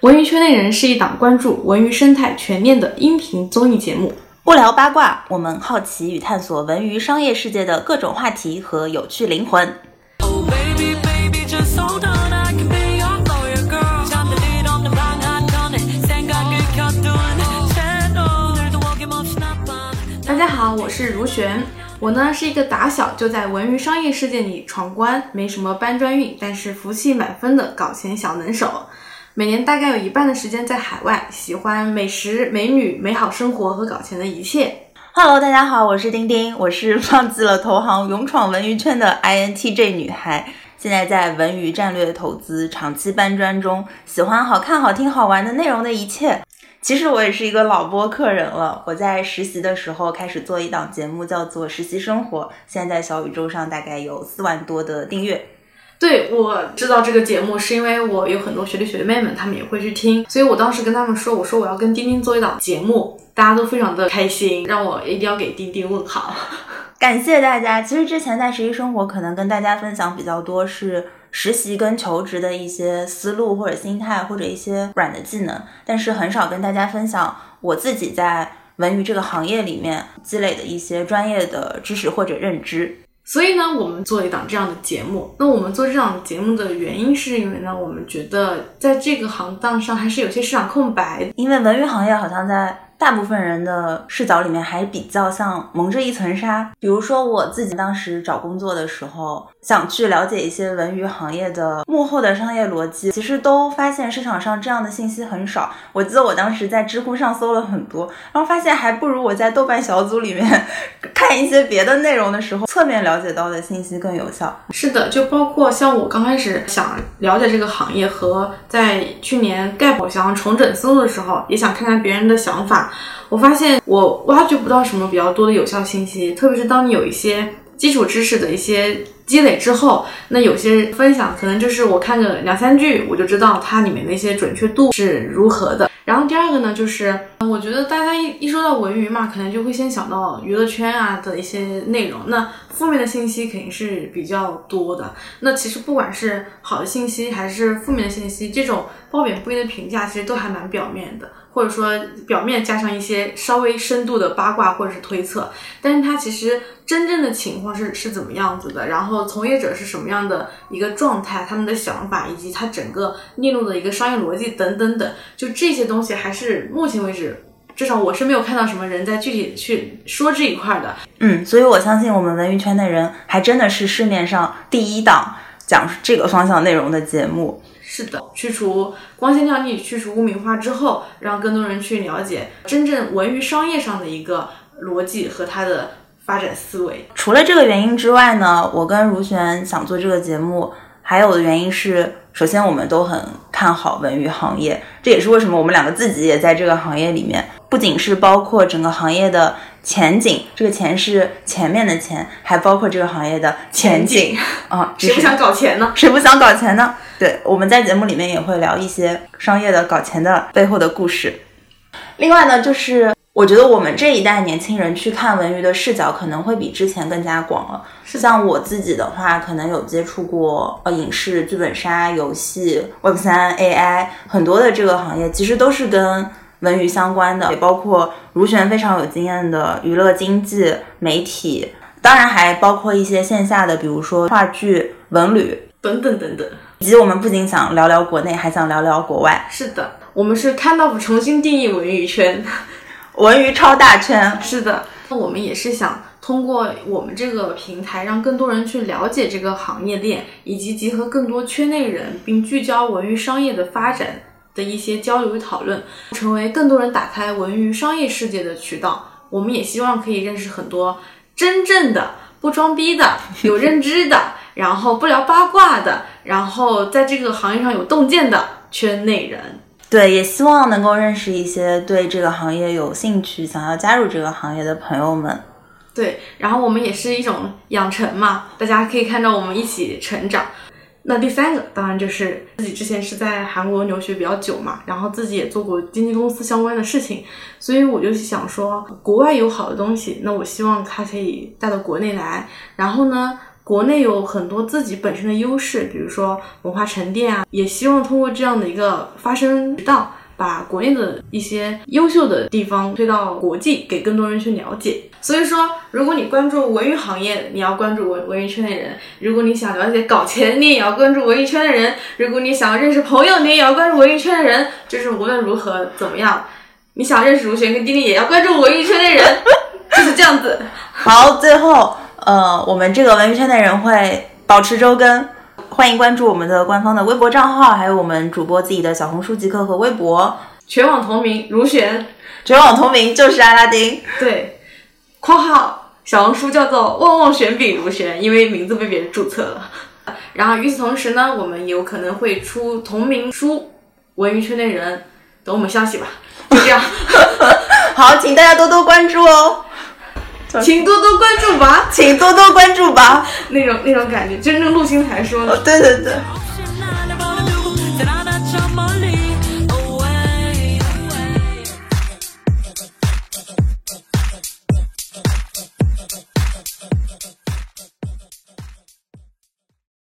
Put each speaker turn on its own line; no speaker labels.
文娱圈内人是一档关注 文娱生态全面的音频综艺节目，
不聊八卦，我们好奇与探索文娱商业世界的各种话题和有趣灵魂。
大家好，我是如璇，我呢是一个打小就在文娱商业世界里闯关，没什么搬砖运，但是福气满分的搞钱小能手。每年大概有一半的时间在海外，喜欢美食、美女、美好生活和搞钱的一切。
Hello，大家好，我是丁丁，我是放弃了投行、勇闯文娱圈的 INTJ 女孩，现在在文娱战略投资、长期搬砖中，喜欢好看、好听、好玩的内容的一切。其实我也是一个老播客人了，我在实习的时候开始做一档节目，叫做《实习生活》，现在在小宇宙上大概有四万多的订阅。
对，我知道这个节目是因为我有很多学弟学妹们，他们也会去听，所以我当时跟他们说，我说我要跟丁丁做一档节目，大家都非常的开心，让我一定要给丁丁问好。
感谢大家。其实之前在实习生活，可能跟大家分享比较多是实习跟求职的一些思路或者心态，或者一些软的技能，但是很少跟大家分享我自己在文娱这个行业里面积累的一些专业的知识或者认知。
所以呢，我们做一档这样的节目。那我们做这档节目的原因，是因为呢，我们觉得在这个行当上还是有些市场空白。
因为文娱行业好像在大部分人的视角里面还比较像蒙着一层纱。比如说我自己当时找工作的时候，想去了解一些文娱行业的幕后的商业逻辑，其实都发现市场上这样的信息很少。我记得我当时在知乎上搜了很多，然后发现还不如我在豆瓣小组里面 看一些别的内容的时候，侧面了解到的信息更有效。
是的，就包括像我刚开始想了解这个行业，和在去年 gap 想要重整思路的时候，也想看看别人的想法。我发现我挖掘不到什么比较多的有效信息，特别是当你有一些基础知识的一些积累之后，那有些分享可能就是我看个两三句，我就知道它里面的一些准确度是如何的。然后第二个呢，就是我觉得大家一一说到文娱嘛，可能就会先想到娱乐圈啊的一些内容，那负面的信息肯定是比较多的。那其实不管是好的信息还是负面的信息，这种褒贬不一的评价，其实都还蛮表面的。或者说表面加上一些稍微深度的八卦或者是推测，但是它其实真正的情况是是怎么样子的，然后从业者是什么样的一个状态，他们的想法以及他整个链路的一个商业逻辑等等等，就这些东西还是目前为止，至少我是没有看到什么人在具体去说这一块的。
嗯，所以我相信我们文娱圈的人还真的是市面上第一档讲这个方向内容的节目。
是的，去除光鲜亮丽、去除污名化之后，让更多人去了解真正文娱商业上的一个逻辑和它的发展思维。
除了这个原因之外呢，我跟如璇想做这个节目，还有的原因是，首先我们都很看好文娱行业，这也是为什么我们两个自己也在这个行业里面。不仅是包括整个行业的前景，这个钱是前面的钱，还包括这个行业的前景 啊。
谁不想搞钱呢？
谁不想搞钱呢？对，我们在节目里面也会聊一些商业的搞钱的背后的故事。另外呢，就是我觉得我们这一代年轻人去看文娱的视角可能会比之前更加广了。像我自己的话，可能有接触过呃影视、剧本杀、游戏、Web 三、AI 很多的这个行业，其实都是跟文娱相关的，也包括如璇非常有经验的娱乐经济、媒体，当然还包括一些线下的，比如说话剧、文旅。
等等等等，
以及我们不仅想聊聊国内，还想聊聊国外。
是的，我们是看到重新定义文娱圈，
文娱超大圈。
是的，那我们也是想通过我们这个平台，让更多人去了解这个行业链，以及集合更多圈内人，并聚焦文娱商业的发展的一些交流与讨论，成为更多人打开文娱商业世界的渠道。我们也希望可以认识很多真正的不装逼的、有认知的。然后不聊八卦的，然后在这个行业上有洞见的圈内人，
对，也希望能够认识一些对这个行业有兴趣、想要加入这个行业的朋友们。
对，然后我们也是一种养成嘛，大家可以看到我们一起成长。那第三个当然就是自己之前是在韩国留学比较久嘛，然后自己也做过经纪公司相关的事情，所以我就想说，国外有好的东西，那我希望它可以带到国内来，然后呢。国内有很多自己本身的优势，比如说文化沉淀啊，也希望通过这样的一个发声渠道，把国内的一些优秀的地方推到国际，给更多人去了解。所以说，如果你关注文娱行业，你要关注文文娱圈的人；如果你想了解搞钱，你也要关注文娱圈的人；如果你想认识朋友，你也要关注文娱圈的人。就是无论如何怎么样，你想认识如璇跟丁丁，也要关注文娱圈的人，就是这样子。
好，最后，呃，我们这个文娱圈的人会保持周更，欢迎关注我们的官方的微博账号，还有我们主播自己的小红书极客和微博，
全网同名如璇，
全网同名就是阿拉丁。
对，括号小红书叫做旺旺玄饼如璇，因为名字被别人注册了。然后与此同时呢，我们有可能会出同名书，文娱圈内人，等我们消息吧。就这样，
好，请大家多多关注哦，
请多多关注吧。
请多多关注吧。
那种那种感觉，真正陆星材说的。
对对对。